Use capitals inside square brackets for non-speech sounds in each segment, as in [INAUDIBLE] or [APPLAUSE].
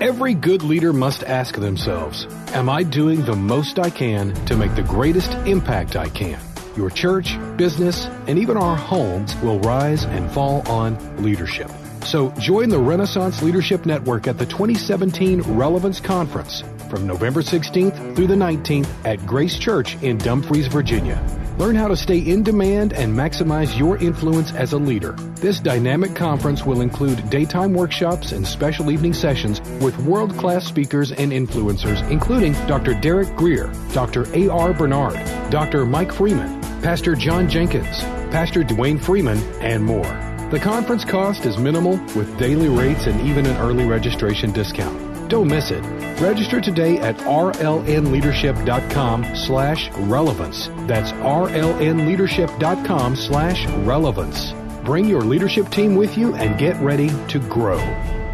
Every good leader must ask themselves Am I doing the most I can to make the greatest impact I can? Your church, business, and even our homes will rise and fall on leadership. So join the Renaissance Leadership Network at the 2017 Relevance Conference from November 16th through the 19th at Grace Church in Dumfries, Virginia. Learn how to stay in demand and maximize your influence as a leader. This dynamic conference will include daytime workshops and special evening sessions with world class speakers and influencers, including Dr. Derek Grier, Dr. A.R. Bernard, Dr. Mike Freeman, Pastor John Jenkins, Pastor Dwayne Freeman, and more. The conference cost is minimal with daily rates and even an early registration discount. Don't miss it. Register today at rlnleadership.com slash relevance. That's rlnleadership.com slash relevance. Bring your leadership team with you and get ready to grow.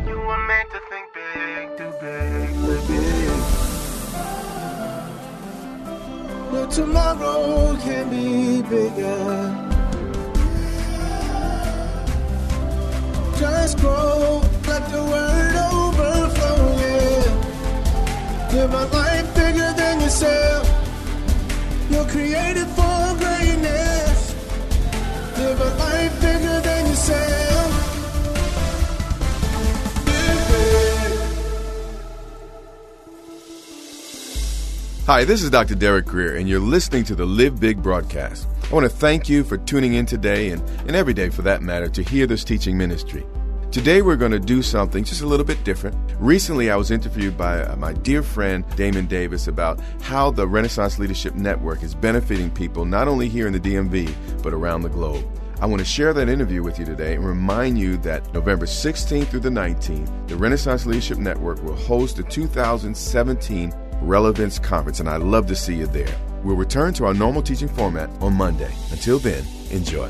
You were meant to think big, too big, too big. But tomorrow can be bigger. Grow, let the word overflow. Live a life bigger than yourself. You're created for greatness. Live a life bigger than yourself. Hi, this is Dr. Derek Grier, and you're listening to the Live Big broadcast. I want to thank you for tuning in today and, and every day for that matter to hear this teaching ministry. Today we're going to do something just a little bit different. Recently, I was interviewed by uh, my dear friend Damon Davis about how the Renaissance Leadership Network is benefiting people not only here in the DMV, but around the globe. I want to share that interview with you today and remind you that November 16th through the 19th, the Renaissance Leadership Network will host the 2017 Relevance Conference, and I'd love to see you there. We'll return to our normal teaching format on Monday. Until then, enjoy.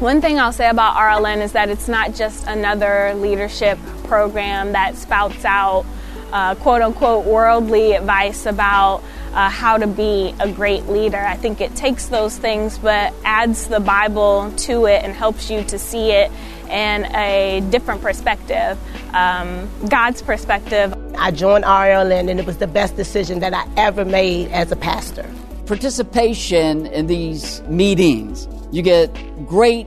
One thing I'll say about RLN is that it's not just another leadership program that spouts out uh, quote unquote worldly advice about uh, how to be a great leader. I think it takes those things but adds the Bible to it and helps you to see it in a different perspective, um, God's perspective. I joined RLN and it was the best decision that I ever made as a pastor. Participation in these meetings, you get great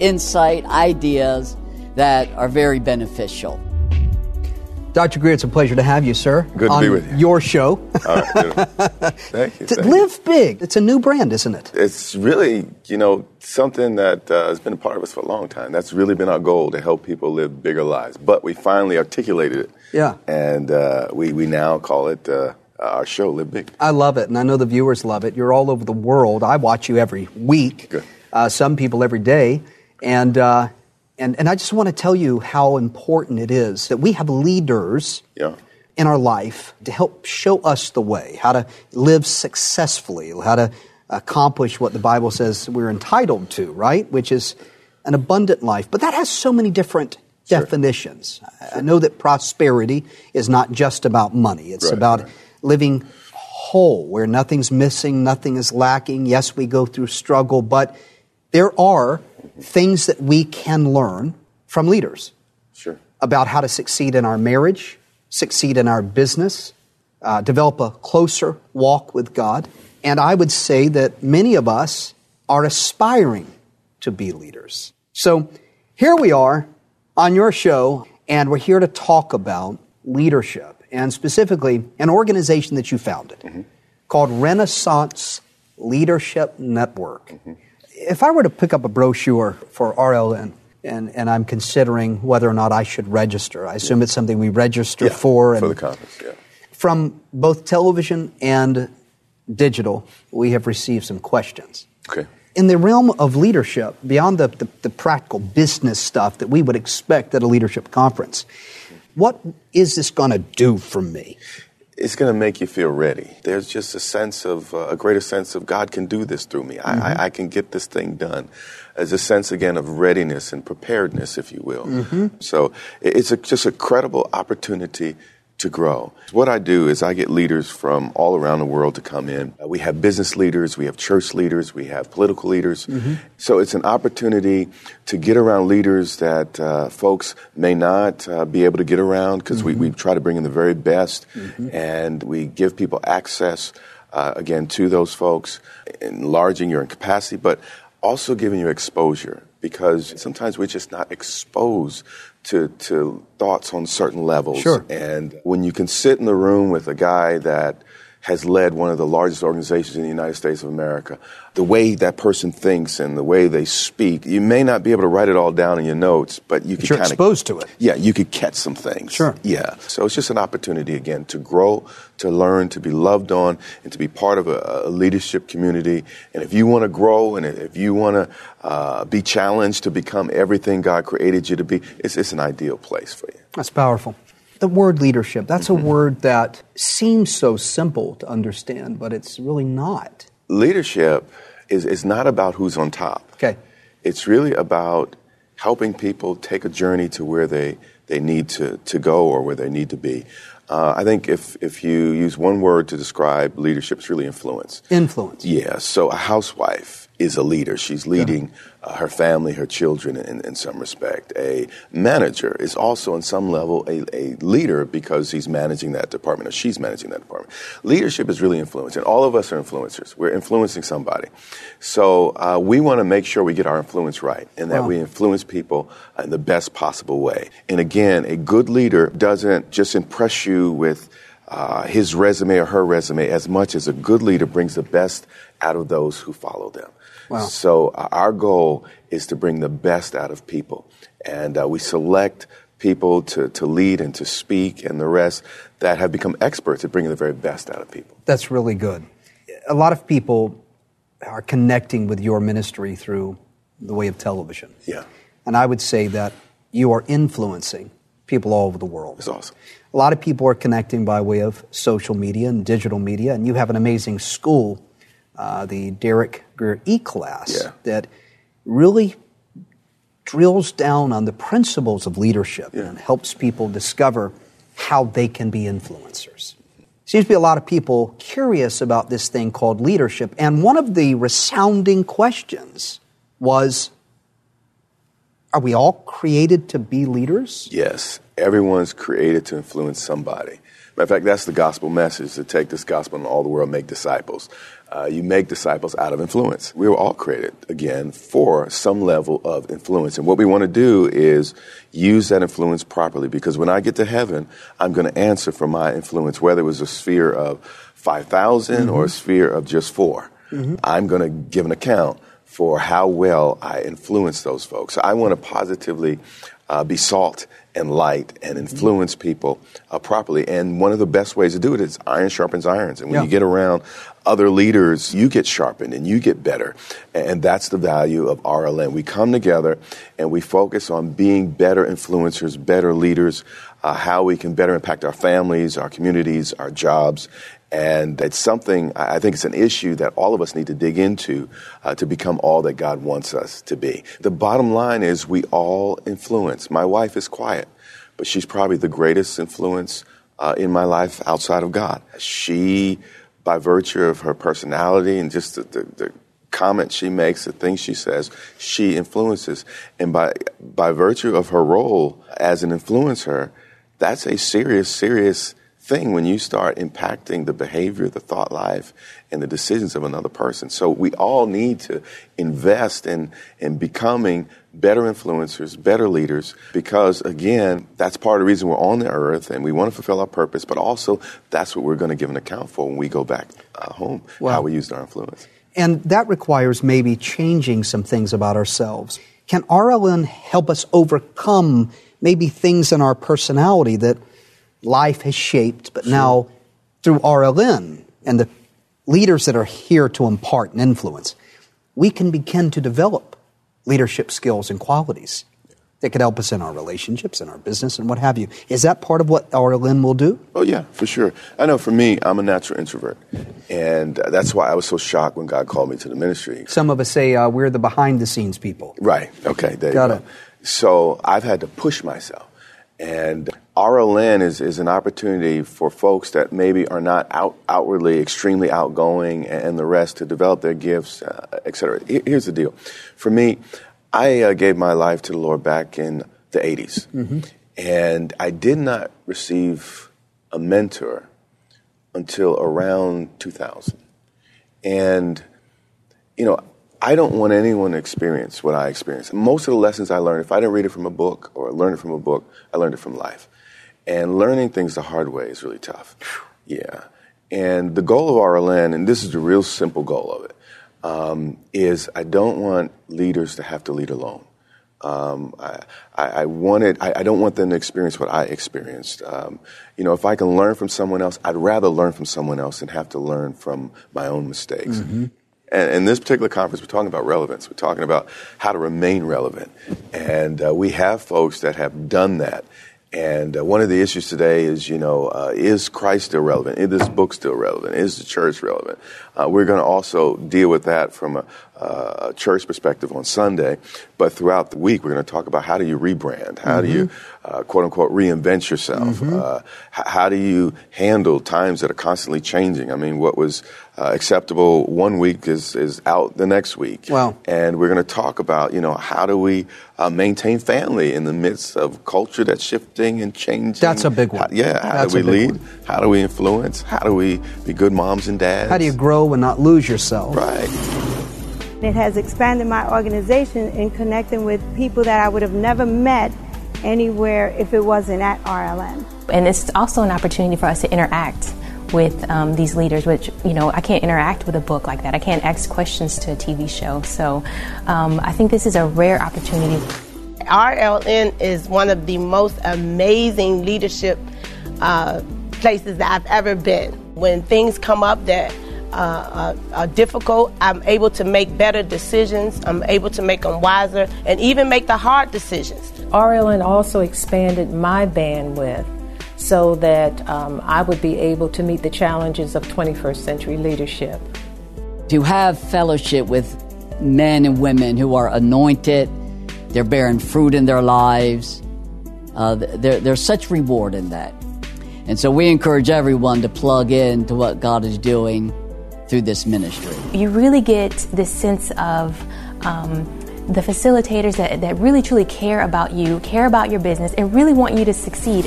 insight, ideas that are very beneficial. Dr. Grier, it's a pleasure to have you, sir. Good to on be with you. Your show. All right, [LAUGHS] thank you. To thank you. Live big. It's a new brand, isn't it? It's really, you know, something that uh, has been a part of us for a long time. That's really been our goal to help people live bigger lives. But we finally articulated it. Yeah. And uh, we, we now call it uh, our show, Live Big. I love it, and I know the viewers love it. You're all over the world. I watch you every week. Uh, some people every day, and uh, and and I just want to tell you how important it is that we have leaders Yeah. in our life to help show us the way, how to live successfully, how to accomplish what the Bible says we're entitled to, right? Which is an abundant life. But that has so many different definitions. I- I know that prosperity is not just about money. It's Right, about right. Living whole, where nothing's missing, nothing is lacking. Yes, we go through struggle, but there are things that we can learn from leaders Sure. about how to succeed in our marriage, succeed in our business, uh, develop a closer walk with God. And I would say that many of us are aspiring to be leaders. So here we are on your show, and we're here to talk about leadership, and specifically an organization that you founded called Renaissance Leadership Network. If I were to pick up a brochure for RLN, and, and I'm considering whether or not I should register, I assume it's something we register Yeah, for. for the conference, yeah. From both television and digital, we have received some questions. Okay. In the realm of leadership, beyond the, the, the practical business stuff that we would expect at a leadership conference, what is this going to do for me? it's going to make you feel ready. There's just a sense of uh, a greater sense of God can do this through me. Mm-hmm. I, I, can get this thing done. There's a sense again of readiness and preparedness, if you will. Mm-hmm. So it's a, just a credible opportunity to grow. What I do is I get leaders from all around the world to come in. We have business leaders, we have church leaders, we have political leaders. Mm-hmm. So it's an opportunity to get around leaders that uh, folks may not uh, be able to get around because mm-hmm. we, we try to bring in the very best mm-hmm. and we give people access. Uh, again, to those folks, enlarging your capacity, but also giving you exposure because sometimes we're just not exposed to, to thoughts on certain levels. Sure. And when you can sit in the room with a guy that has led one of the largest organizations in the United States of America. The way that person thinks and the way they speak, you may not be able to write it all down in your notes, but you could kind of exposed to it. Yeah, you could catch some things. Sure. Yeah. So it's just an opportunity again to grow, to learn, to be loved on, and to be part of a, a leadership community. And if you want to grow and if you want to uh, be challenged to become everything God created you to be, it's, it's an ideal place for you. That's powerful. The word leadership, that's mm-hmm. a word that seems so simple to understand, but it's really not. Leadership is, is not about who's on top. Okay. It's really about helping people take a journey to where they, they need to, to go or where they need to be. Uh, I think if, if you use one word to describe leadership, it's really influence. Influence. Yeah. So a housewife is a leader. She's leading yeah. uh, her family, her children in, in some respect. A manager is also, in some level, a, a, leader because he's managing that department or she's managing that department. Leadership is really influence, and all of us are influencers. We're influencing somebody. So uh, we want to make sure we get our influence right and that wow. we influence people in the best possible way. And again, a good leader doesn't just impress you with uh, his resume or her resume as much as a good leader brings the best out of those who follow them. Wow. So uh, our goal is to bring the best out of people. And uh, we select people to, to lead and to speak and the rest that have become experts at bringing the very best out of people. That's really good. A lot of people are connecting with your ministry through the way of television. Yeah. And I would say that you are influencing people all over the world. That's awesome. A lot of people are connecting by way of social media and digital media, and you have an amazing school uh, the Derek Grier E class yeah. that really drills down on the principles of leadership yeah. and helps people discover how they can be influencers. Seems to be a lot of people curious about this thing called leadership, and one of the resounding questions was Are we all created to be leaders? Yes, everyone's created to influence somebody. Matter of fact, that's the gospel message to take this gospel in all the world, make disciples. Uh, you make disciples out of influence. We were all created, again, for some level of influence. And what we want to do is use that influence properly because when I get to heaven, I'm going to answer for my influence, whether it was a sphere of 5,000 mm-hmm. or a sphere of just 4 mm-hmm. I'm going to give an account for how well I influence those folks. So I want to positively uh, be salt and light and influence people uh, properly. And one of the best ways to do it is iron sharpens irons. And when yeah. you get around other leaders, you get sharpened and you get better. And that's the value of RLN. We come together and we focus on being better influencers, better leaders, uh, how we can better impact our families, our communities, our jobs, and it's something, I think it's an issue that all of us need to dig into uh, to become all that God wants us to be. The bottom line is we all influence. My wife is quiet, but she's probably the greatest influence uh, in my life outside of God. She, by virtue of her personality and just the, the, the comments she makes, the things she says, she influences. And by, by virtue of her role as an influencer, that's a serious, serious thing when you start impacting the behavior, the thought life, and the decisions of another person. So we all need to invest in, in becoming better influencers, better leaders, because again, that's part of the reason we're on the earth and we want to fulfill our purpose, but also that's what we're going to give an account for when we go back uh, home, wow. how we used our influence. And that requires maybe changing some things about ourselves. Can RLN help us overcome maybe things in our personality that life has shaped, but sure. now through RLN and the leaders that are here to impart and influence, we can begin to develop leadership skills and qualities that could help us in our relationships and our business and what have you. Is that part of what our RLN will do? Oh, yeah, for sure. I know for me, I'm a natural introvert. And that's why I was so shocked when God called me to the ministry. Some of us say uh, we're the behind the scenes people. Right. Okay. There Got you it. So I've had to push myself. And RLN is, is an opportunity for folks that maybe are not out, outwardly extremely outgoing and the rest to develop their gifts, uh, et cetera. Here's the deal. For me, I uh, gave my life to the Lord back in the 80s. And I did not receive a mentor until around 2000. And, you know, I don't want anyone to experience what I experienced. Most of the lessons I learned, if I didn't read it from a book or learn it from a book, I learned it from life. And learning things the hard way is really tough. Yeah. And the goal of RLN, and this is the real simple goal of it, um, is I don't want leaders to have to lead alone. Um, I, I, I wanted, I, I don't want them to experience what I experienced. Um, you know, if I can learn from someone else, I'd rather learn from someone else than have to learn from my own mistakes. And in this particular conference, we're talking about relevance. We're talking about how to remain relevant. And uh, we have folks that have done that. And uh, one of the issues today is, you know, uh, is Christ still relevant? Is this book still relevant? Is the church relevant? Uh, we're going to also deal with that from a, uh, a church perspective on Sunday. But throughout the week, we're going to talk about how do you rebrand? How do you, uh, quote unquote, reinvent yourself? Uh, h- how do you handle times that are constantly changing? I mean, what was uh, acceptable one week is, is out the next week. Wow. And we're going to talk about, you know, how do we uh, maintain family in the midst of culture that's shifting and changing? That's a big one. How- yeah. How That's do we lead? one. How do we influence? How do we be good moms and dads? How do you grow and not lose yourself? Right. It has expanded my organization in connecting with people that I would have never met anywhere if it wasn't at RLN. And it's also an opportunity for us to interact with um, these leaders, which, you know, I can't interact with a book like that. I can't ask questions to a TV show. So um, I think this is a rare opportunity. RLN is one of the most amazing leadership uh, places that I've ever been. When things come up that uh, are, are difficult, I'm able to make better decisions. I'm able to make them wiser and even make the hard decisions. RLN also expanded my bandwidth so that um, I would be able to meet the challenges of 21st century leadership. To have fellowship with men and women who are anointed, they're bearing fruit in their lives. Uh, there, there's such reward in that. And so we encourage everyone to plug in to what God is doing through this ministry. You really get this sense of um, the facilitators that, that really truly care about you, care about your business, and really want you to succeed.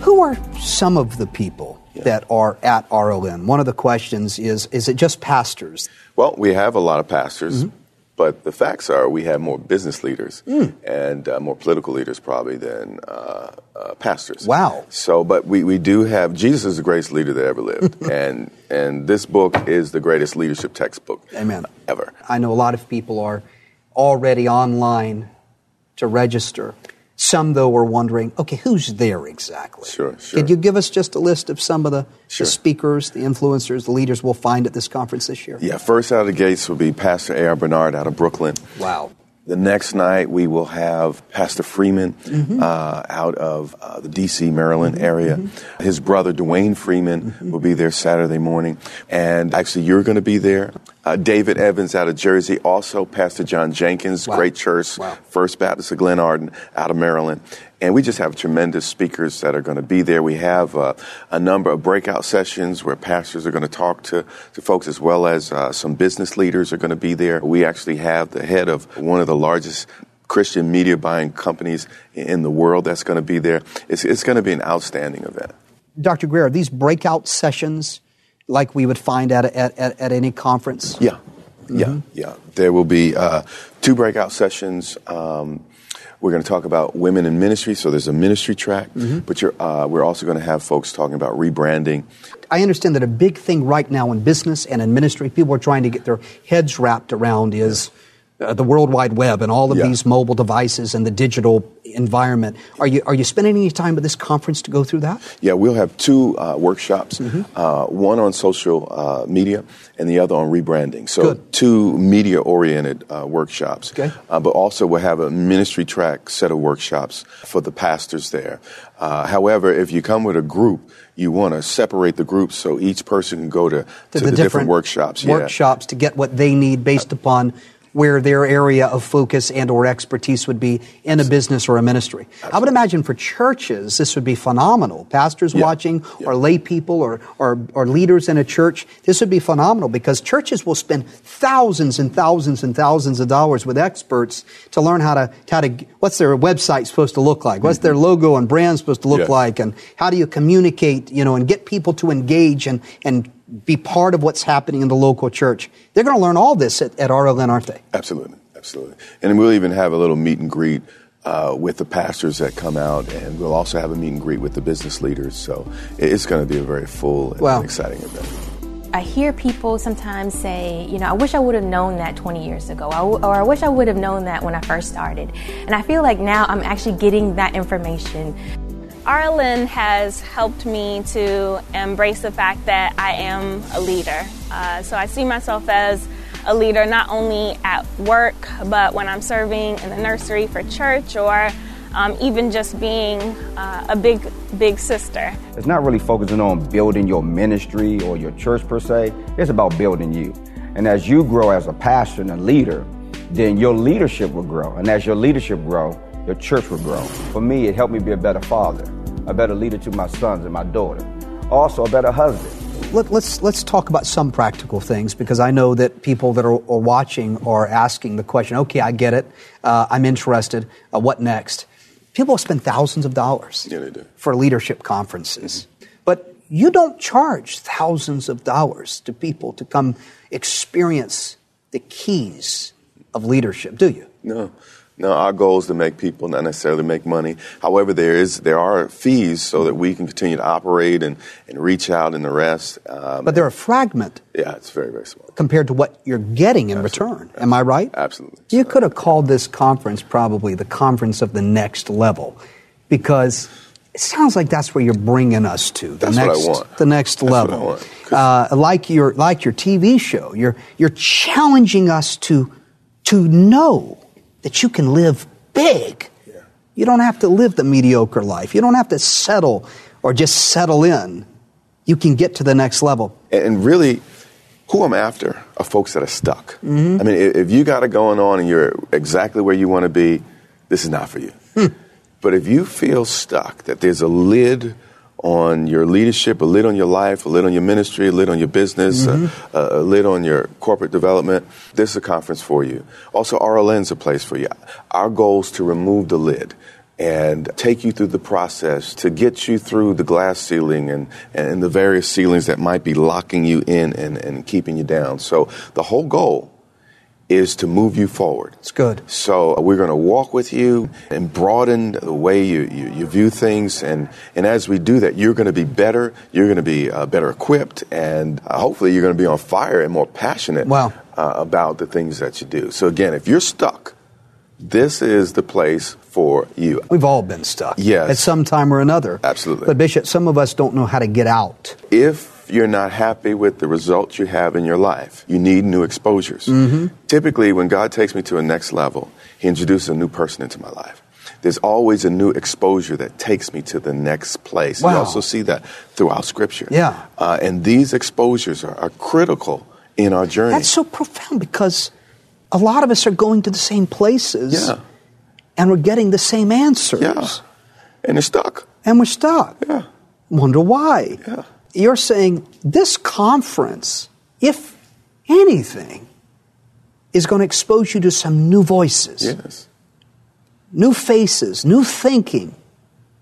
Who are some of the people that are at RLN? One of the questions is is it just pastors? Well, we have a lot of pastors, Mm-hmm. But the facts are we have more business leaders Mm. and uh, more political leaders probably than uh, uh, pastors. Wow. So, but we, we do have Jesus is the greatest leader that ever lived, [LAUGHS] and and this book is the greatest leadership textbook Amen. ever. I know a lot of people are already online to register. Some, though, are wondering, okay, who's there exactly? Sure, sure. Could you give us just a list of some of the, Sure. the speakers, the influencers, the leaders we'll find at this conference this year? Yeah, first out of the gates will be Pastor A.R. Bernard out of Brooklyn. Wow. The next night we will have Pastor Freeman Mm-hmm. uh, out of uh, the D.C. Maryland area. His brother Dwayne Freeman Mm-hmm. will be there Saturday morning, and actually you're going to be there. Uh, David Evans out of Jersey, also Pastor John Jenkins, Wow. great church, Wow. First Baptist of Glenarden out of Maryland. And we just have tremendous speakers that are going to be there. We have uh, a number of breakout sessions where pastors are going to talk to, to folks as well as uh, some business leaders are going to be there. We actually have the head of one of the largest Christian media buying companies in the world that's going to be there. It's, it's going to be an outstanding event. Dr. Grier, are these breakout sessions like we would find at, at, at, at any conference? Yeah, yeah, yeah. There will be uh, two breakout sessions. Um, we're going to talk about women in ministry, so there's a ministry track, but you're, uh, we're also going to have folks talking about rebranding. I understand that a big thing right now in business and in ministry, people are trying to get their heads wrapped around is uh, the World Wide Web and all of Yeah. these mobile devices and the digital environment. Are you are you spending any time at this conference to go through that? Yeah, we'll have two uh, workshops, Mm-hmm. uh, one on social uh, media and the other on rebranding. So, Good. two media oriented uh, workshops. Okay. Uh, but also, we'll have a ministry track set of workshops for the pastors there. Uh, however, if you come with a group, you want to separate the groups so each person can go to, to, the, different, workshops. Yeah. workshops to get what they need based upon where their area of focus and or expertise would be in a business or a ministry. I would imagine for churches this would be phenomenal. Pastors watching or lay people or, or or leaders in a church, this would be phenomenal because churches will spend thousands and thousands and thousands of dollars with experts to learn how to how to what's their website supposed to look like? What's their mm-hmm. logo and brand supposed to look Yes. like and how do you communicate, you know, and get people to engage and and be part of what's happening in the local church. They're going to learn all this at, at RLN, aren't they? Absolutely, absolutely. And we'll even have a little meet and greet uh, with the pastors that come out, and we'll also have a meet and greet with the business leaders. So it's going to be a very full and Wow. exciting event. I hear people sometimes say, you know, I wish I would have known that 20 years ago, or I wish I would have known that when I first started. And I feel like now I'm actually getting that information. RLN has helped me to embrace the fact that I am a leader. Uh, so I see myself as a leader not only at work, but when I'm serving in the nursery for church or um, even just being uh, a big, big sister. It's not really focusing on building your ministry or your church per se. It's about building you. And as you grow as a pastor and a leader, then your leadership will grow. And as your leadership grow, your church will grow. For me, it helped me be a better father, a better leader to my sons and my daughter, also a better husband. Let, let's let's talk about some practical things because I know that people that are, are watching are asking the question. Okay, I get it. Uh, I'm interested. Uh, what next? People spend thousands of dollars Yeah, they do. for leadership conferences, but you don't charge thousands of dollars to people to come experience the keys of leadership, do you? No, no. Our goal is to make people, not necessarily make money. However, there is there are fees so that we can continue to operate and, and reach out and the rest. Um, But they're a fragment yeah, it's very very small. compared to what you're getting in return. Am I right? Absolutely. You could have called this conference probably the conference of the next level because it sounds like that's where you're bringing us to. The That's what I next, want. The next That's what I level. want. Uh, like your like your TV show, you're you're challenging us to to know that you can live big. You don't have to live the mediocre life. You don't have to settle or just settle in. You can get to the next level. And, really, who I'm after are folks that are stuck. Mhm. I mean, if, if you got it going on and you're exactly where you want to be, this is not for you. But if you feel stuck, that there's a lid on your leadership, a lid on your life, a lid on your ministry, a lid on your business, Mhm. a, a lid on your corporate development, this is a conference for you. Also, RLN's a place for you. Our goal is to remove the lid and take you through the process to get you through the glass ceiling and, and the various ceilings that might be locking you in and, and keeping you down. So the whole goal is to move you forward. It's good. So we're going to walk with you and broaden the way you, you, you view things. And, and as we do that, you're going to be better. You're going to be uh, better equipped. And uh, hopefully you're going to be on fire and more passionate Wow. uh, about the things that you do. So again, if you're stuck, this is the place for you. We've all been stuck. Yes. At some time or another. Absolutely. But Bishop, some of us don't know how to get out. If you're not happy with the results you have in your life, you need new exposures. Mhm. Typically, when God takes me to a next level, He introduces a new person into my life. There's always a new exposure that takes me to the next place. Wow. You also see that throughout Scripture. Yeah. Uh, and these exposures are, are critical in our journey. That's so profound because a lot of us are going to the same places Yeah. and we're getting the same answers. Yeah. And they're stuck. And we're stuck. Yeah. Wonder why. Yeah. You're saying this conference, if anything, is going to expose you to some new voices, Yes. new faces, new thinking,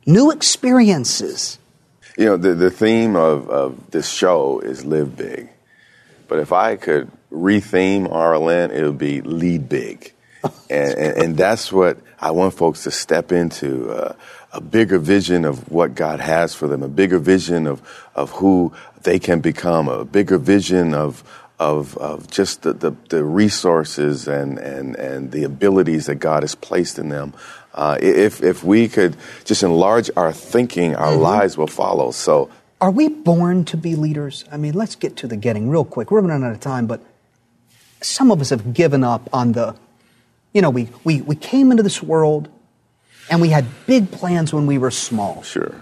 new experiences. You know, the, the theme of, of this show is live big. But if I could retheme RLN, it would be lead big. [LAUGHS] and, and, and that's what I want folks to step into uh, a bigger vision of what God has for them, a bigger vision of, of who they can become, a bigger vision of, of, of just the, the, the resources and, and, and the abilities that God has placed in them. Uh, if, if we could just enlarge our thinking, our Mhm. lives will follow. So, Are we born to be leaders? I mean, let's get to the getting real quick. We're running out of time, but some of us have given up on the, you know, we, we, we came into this world and we had big plans when we were small. Sure.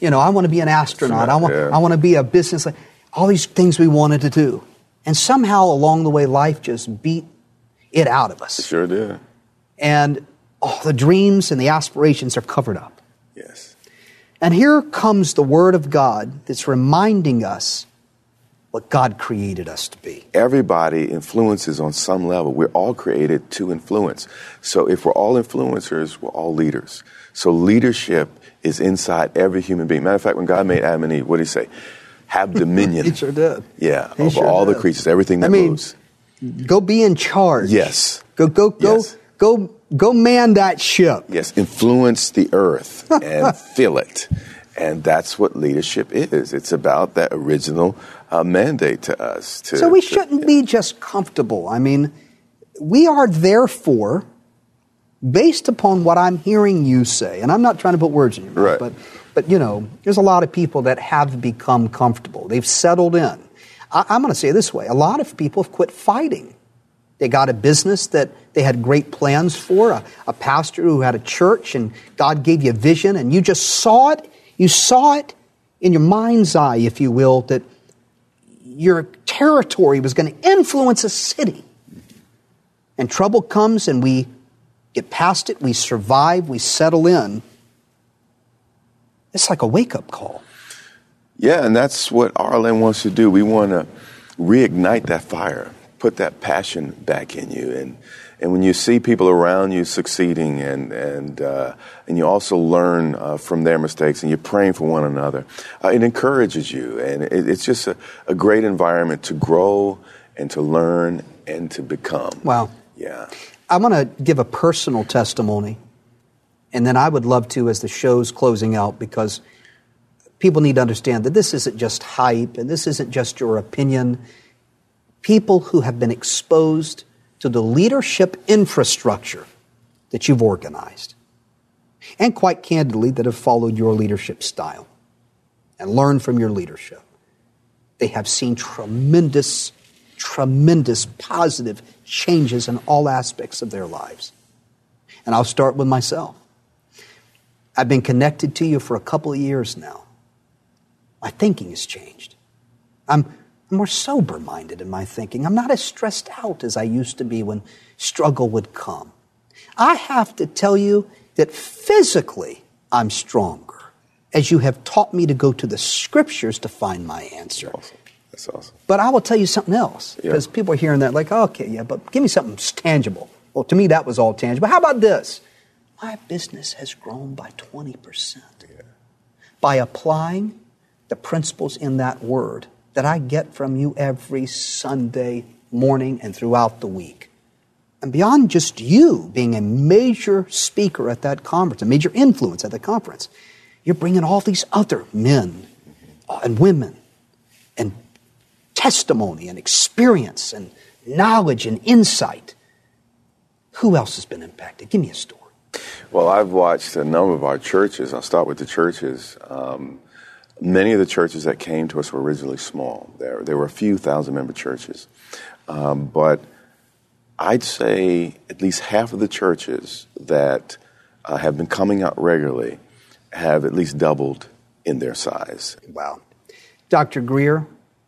You know, I want to be an astronaut. I want, Yeah. I want to be a business, all these things we wanted to do. And somehow along the way, life just beat it out of us. sure did. And all the dreams and the aspirations are covered up. Yes. And here comes the Word of God that's reminding us what God created us to be. Everybody influences on some level. We're all created to influence. So if we're all influencers, we're all leaders. So leadership is inside every human being. Matter of fact, when God made Adam and Eve, what did he say? Have [LAUGHS] dominion. He sure did. yeah, He over sure all the creatures, everything that I mean, moves. Go be in charge. Yes. Go go go go go man that ship. Yes, influence the earth and [LAUGHS] fill it. And that's what leadership is. It's about that original uh, mandate to us. To, so we to- shouldn't be just comfortable. I mean, we are therefore based upon what I'm hearing you say, and I'm not trying to put words in your mouth, Right. but but you know, there's a lot of people that have become comfortable. They've settled in. I, I'm going to say it this way: a lot of people have quit fighting. They got a business that they had great plans for, a, a pastor who had a church, and God gave you a vision, and you just saw it. You saw it in your mind's eye, if you will, that your territory was going to influence a city. And trouble comes, and we get past it, we survive, we settle in. It's like a wake up call. Yeah, and that's what RLN wants to do. We want to reignite that fire, put that passion back in you, and and when you see people around you succeeding, and and uh, and you also learn uh, from their mistakes, and you're praying for one another, uh, it encourages you, and it, it's just a, a great environment to grow and to learn and to become. Wow. Yeah. I'm going to give a personal testimony, and then I would love to as the show's closing out because people need to understand that this isn't just hype and this isn't just your opinion. People who have been exposed to the leadership infrastructure that you've organized, and quite candidly, that have followed your leadership style and learned from your leadership, they have seen tremendous, tremendous positive changes in all aspects of their lives. And I'll start with myself. I've been connected to you for a couple of years now. My thinking has changed. I'm, more sober minded in my thinking. I'm not as stressed out as I used to be when struggle would come. I have to tell you that physically I'm stronger as you have taught me to go to the scriptures to find my answer. That's awesome. But I will tell you something else Yeah. because people are hearing that like, okay, yeah, but give me something tangible. Well, to me, that was all tangible. How about this? My business has grown by 20% by applying the principles in that word that I get from you every Sunday morning and throughout the week. And beyond just you being a major speaker at that conference, a major influence at the conference, you're bringing all these other men and women and testimony and experience and knowledge and insight. Who else has been impacted? Give me a story. Well, I've watched a number of our churches. I'll start with the churches. Um, many of the churches that came to us were originally small. There, there were a few thousand member churches. Um, but I'd say at least half of the churches that uh, have been coming out regularly have at least doubled in their size. Wow. Dr. Grier,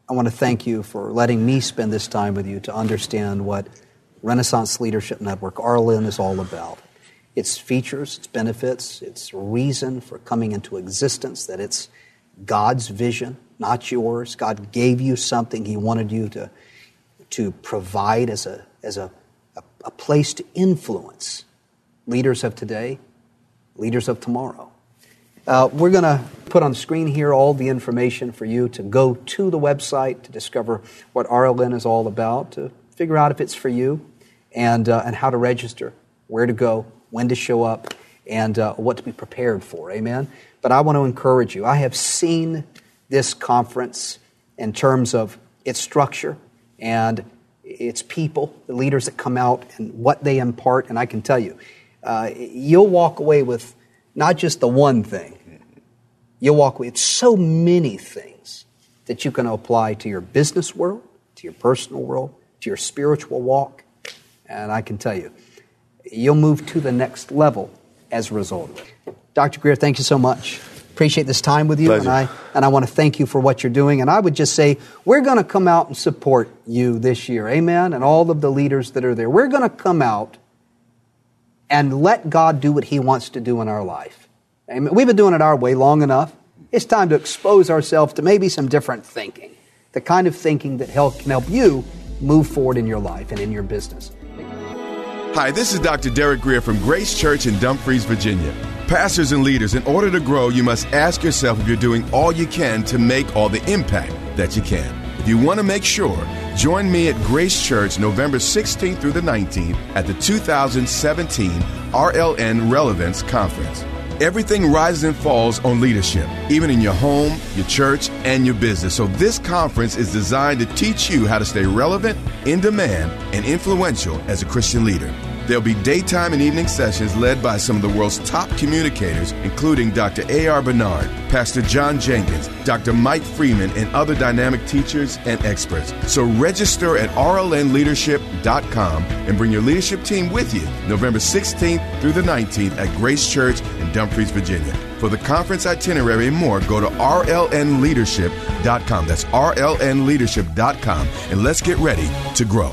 I want to thank you for letting me spend this time with you to understand what Renaissance Leadership Network, RLN, is all about. Its features, its benefits, its reason for coming into existence, that it's God's vision, not yours. God gave you something He wanted you to, to provide as, a, as a, a, a place to influence leaders of today, leaders of tomorrow. Uh, we're going to put on screen here all the information for you to go to the website to discover what RLN is all about, to figure out if it's for you, and, uh, and how to register, where to go, when to show up, and uh, what to be prepared for. Amen? But I want to encourage you. I have seen this conference in terms of its structure, And it's people, the leaders that come out, and what they impart. And I can tell you, uh, you'll walk away with not just the one thing, you'll walk away with so many things that you can apply to your business world, to your personal world, to your spiritual walk. And I can tell you, you'll move to the next level as a result. Dr. Grier, thank you so much. Appreciate this time with you, Pleasure. and I and I want to thank you for what you're doing. And I would just say we're going to come out and support you this year, Amen. And all of the leaders that are there, we're going to come out and let God do what He wants to do in our life. Amen. We've been doing it our way long enough. It's time to expose ourselves to maybe some different thinking, the kind of thinking that help, can help you move forward in your life and in your business. Hi, this is Dr. Derek Grier from Grace Church in Dumfries, Virginia. Pastors and leaders, in order to grow, you must ask yourself if you're doing all you can to make all the impact that you can. If you want to make sure, join me at Grace Church November 16th through the 19th at the 2017 RLN Relevance Conference. Everything rises and falls on leadership, even in your home, your church, and your business. So, this conference is designed to teach you how to stay relevant, in demand, and influential as a Christian leader. There'll be daytime and evening sessions led by some of the world's top communicators, including Dr. A.R. Bernard, Pastor John Jenkins, Dr. Mike Freeman, and other dynamic teachers and experts. So register at rlnleadership.com and bring your leadership team with you November 16th through the 19th at Grace Church in Dumfries, Virginia. For the conference itinerary and more, go to rlnleadership.com. That's rlnleadership.com. And let's get ready to grow.